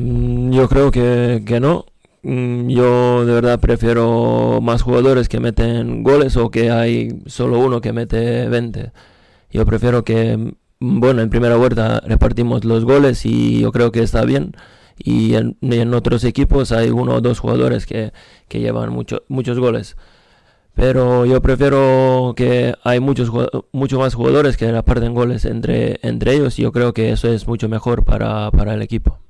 Mm, yo creo que, que no. Mm, yo de verdad prefiero más jugadores que meten goles o que hay solo uno que mete 20. Yo prefiero que, mm, bueno, en primera vuelta repartimos los goles y yo creo que está bien. Y en, en otros equipos hay uno o dos jugadores que, que llevan mucho, muchos goles. Pero yo prefiero que hay muchos mucho más jugadores que reparten goles entre, entre ellos y yo creo que eso es mucho mejor para, para el equipo.